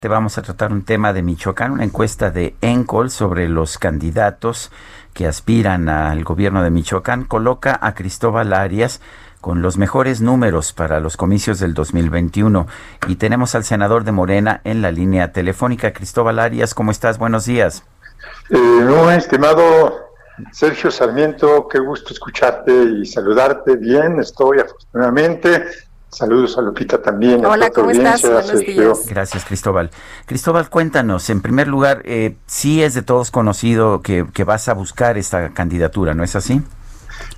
Te vamos a tratar un tema de Michoacán, una encuesta de Encol sobre los candidatos que aspiran al gobierno de Michoacán coloca a Cristóbal Arias con los mejores números para los comicios del 2021. Y tenemos al senador de Morena en la línea telefónica. Cristóbal Arias, ¿cómo estás? Buenos días. Eh, estimado Sergio Sarmiento, qué gusto escucharte y saludarte. Bien, estoy afortunadamente Saludos a Lupita también. Hola, ¿cómo estás? Buenos días. Gracias, Cristóbal. Cristóbal, cuéntanos, en primer lugar, eh, sí es de todos conocido que, vas a buscar esta candidatura, ¿no es así?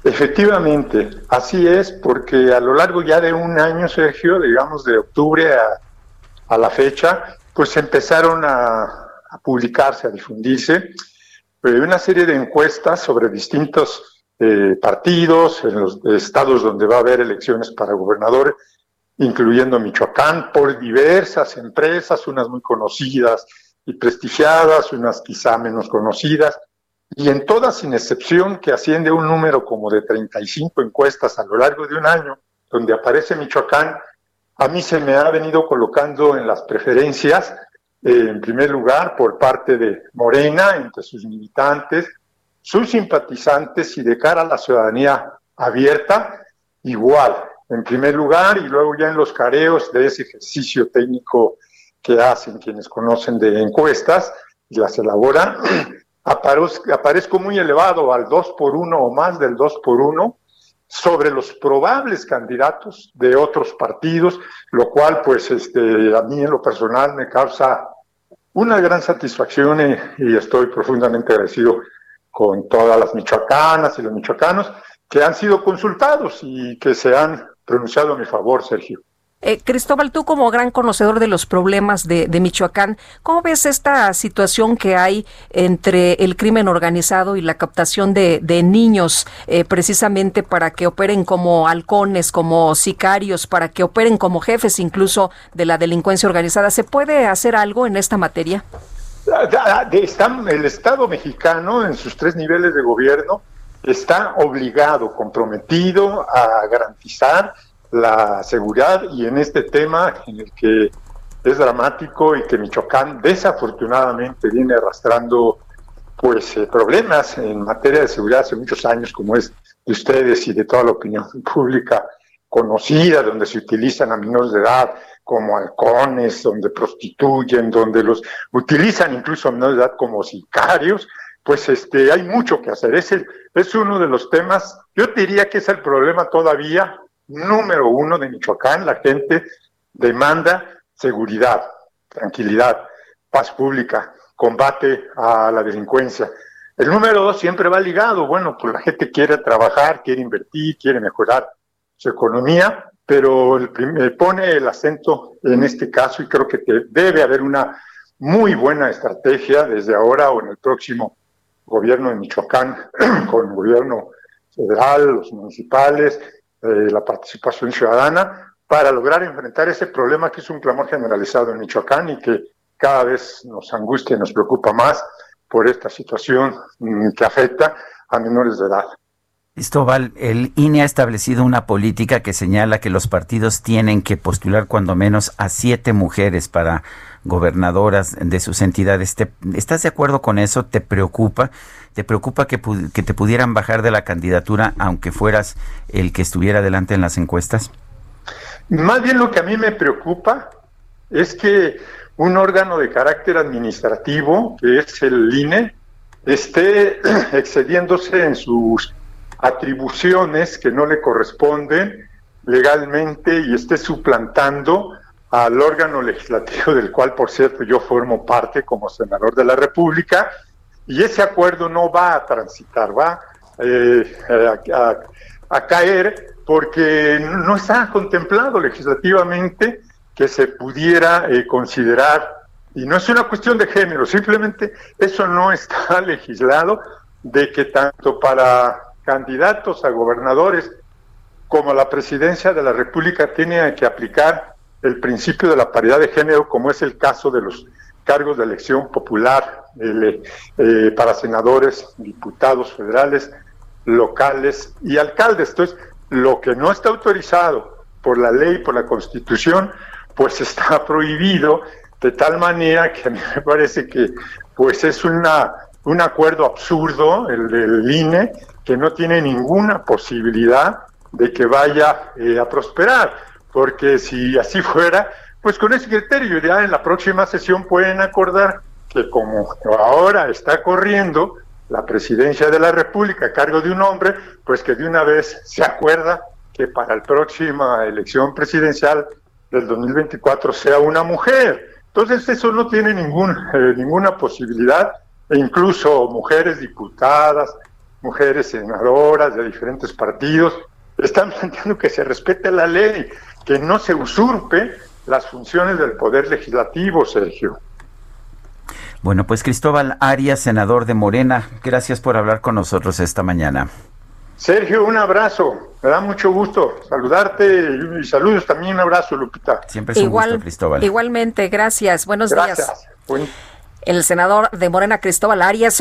Efectivamente, así es, porque a lo largo ya de un año, Sergio, digamos de octubre a, la fecha, pues empezaron a, a publicarse, a difundirse eh, una serie de encuestas sobre distintos eh, partidos, en los estados donde va a haber elecciones para gobernadores, incluyendo Michoacán, por diversas empresas, unas muy conocidas y prestigiadas, unas quizá menos conocidas, y en todas sin excepción que asciende un número como de 35 encuestas a lo largo de un año, donde aparece Michoacán, a mí se me ha venido colocando en las preferencias, eh, en primer lugar, por parte de Morena, entre sus militantes, sus simpatizantes y de cara a la ciudadanía abierta, igual, en primer lugar, y luego ya en los careos de ese ejercicio técnico que hacen quienes conocen de encuestas y las elaboran, aparezco, muy elevado al 2 por 1 o más del 2 por 1 sobre los probables candidatos de otros partidos, lo cual pues este, a mí en lo personal me causa una gran satisfacción y, y estoy profundamente agradecido con todas las michoacanas y los michoacanos que han sido consultados y que se han pronunciado a mi favor, Sergio. Eh, Cristóbal, tú como gran conocedor de los problemas de, Michoacán, ¿cómo ves esta situación que hay entre el crimen organizado y la captación de, niños eh, precisamente para que operen como halcones, como sicarios, para que operen como jefes incluso de la delincuencia organizada? ¿Se puede hacer algo en esta materia? El Estado mexicano, en sus tres niveles de gobierno, está obligado, comprometido a garantizar la seguridad y en este tema en el que es dramático y que Michoacán desafortunadamente viene arrastrando pues eh, problemas en materia de seguridad hace muchos años como es de ustedes y de toda la opinión pública conocida donde se utilizan a menores de edad como halcones, donde prostituyen, donde los utilizan incluso a menor edad como sicarios, pues este, hay mucho que hacer. Es, es uno de los temas, yo diría que es el problema todavía número uno de Michoacán. La gente demanda seguridad, tranquilidad, paz pública, combate a la delincuencia. El número dos siempre va ligado, bueno, pues la gente quiere trabajar, quiere invertir, quiere mejorar su economía, pero el, pone el acento en este caso y creo que debe haber una muy buena estrategia desde ahora o en el próximo gobierno de Michoacán, con el gobierno federal, los municipales, eh, la participación ciudadana, para lograr enfrentar ese problema que es un clamor generalizado en Michoacán y que cada vez nos angustia y nos preocupa más por esta situación mm, que afecta a menores de edad. Cristóbal, el INE ha establecido una política que señala que los partidos tienen que postular cuando menos a siete mujeres para gobernadoras de sus entidades. ¿Estás de acuerdo con eso? ¿Te preocupa? ¿Te preocupa que, que te pudieran bajar de la candidatura aunque fueras el que estuviera adelante en las encuestas? Más bien lo que a mí me preocupa es que un órgano de carácter administrativo, que es el INE, esté excediéndose en sus atribuciones que no le corresponden legalmente y esté suplantando al órgano legislativo del cual, por cierto, yo formo parte como senador de la República, y ese acuerdo no va a transitar, va eh, a, caer porque no está contemplado legislativamente que se pudiera eh, considerar, y no es una cuestión de género, simplemente eso no está legislado, de que tanto para candidatos a gobernadores como la presidencia de la República tiene que aplicar el principio de la paridad de género, como es el caso de los cargos de elección popular eh, para senadores, diputados federales, locales y alcaldes. Entonces, lo que no está autorizado por la ley, por la constitución, pues está prohibido de tal manera que a mí me parece que pues es una, un acuerdo absurdo el del INE que no tiene ninguna posibilidad de que vaya eh, a prosperar, porque si así fuera, pues con ese criterio ya en la próxima sesión pueden acordar que como ahora está corriendo la presidencia de la República a cargo de un hombre, pues que de una vez se acuerda que para la próxima elección presidencial del 2024 sea una mujer. Entonces eso no tiene ningún, eh, ninguna posibilidad e incluso mujeres diputadas, mujeres senadoras de diferentes partidos están planteando que se respete la ley, que no se usurpe las funciones del poder legislativo, Sergio. Bueno, pues Cristóbal Arias, senador de Morena, gracias por hablar con nosotros esta mañana. Sergio, un abrazo. Me da mucho gusto saludarte y saludos también. Un abrazo, Lupita. Siempre es un gusto, Cristóbal. Igualmente, gracias. Buenos días. El senador de Morena, Cristóbal Arias.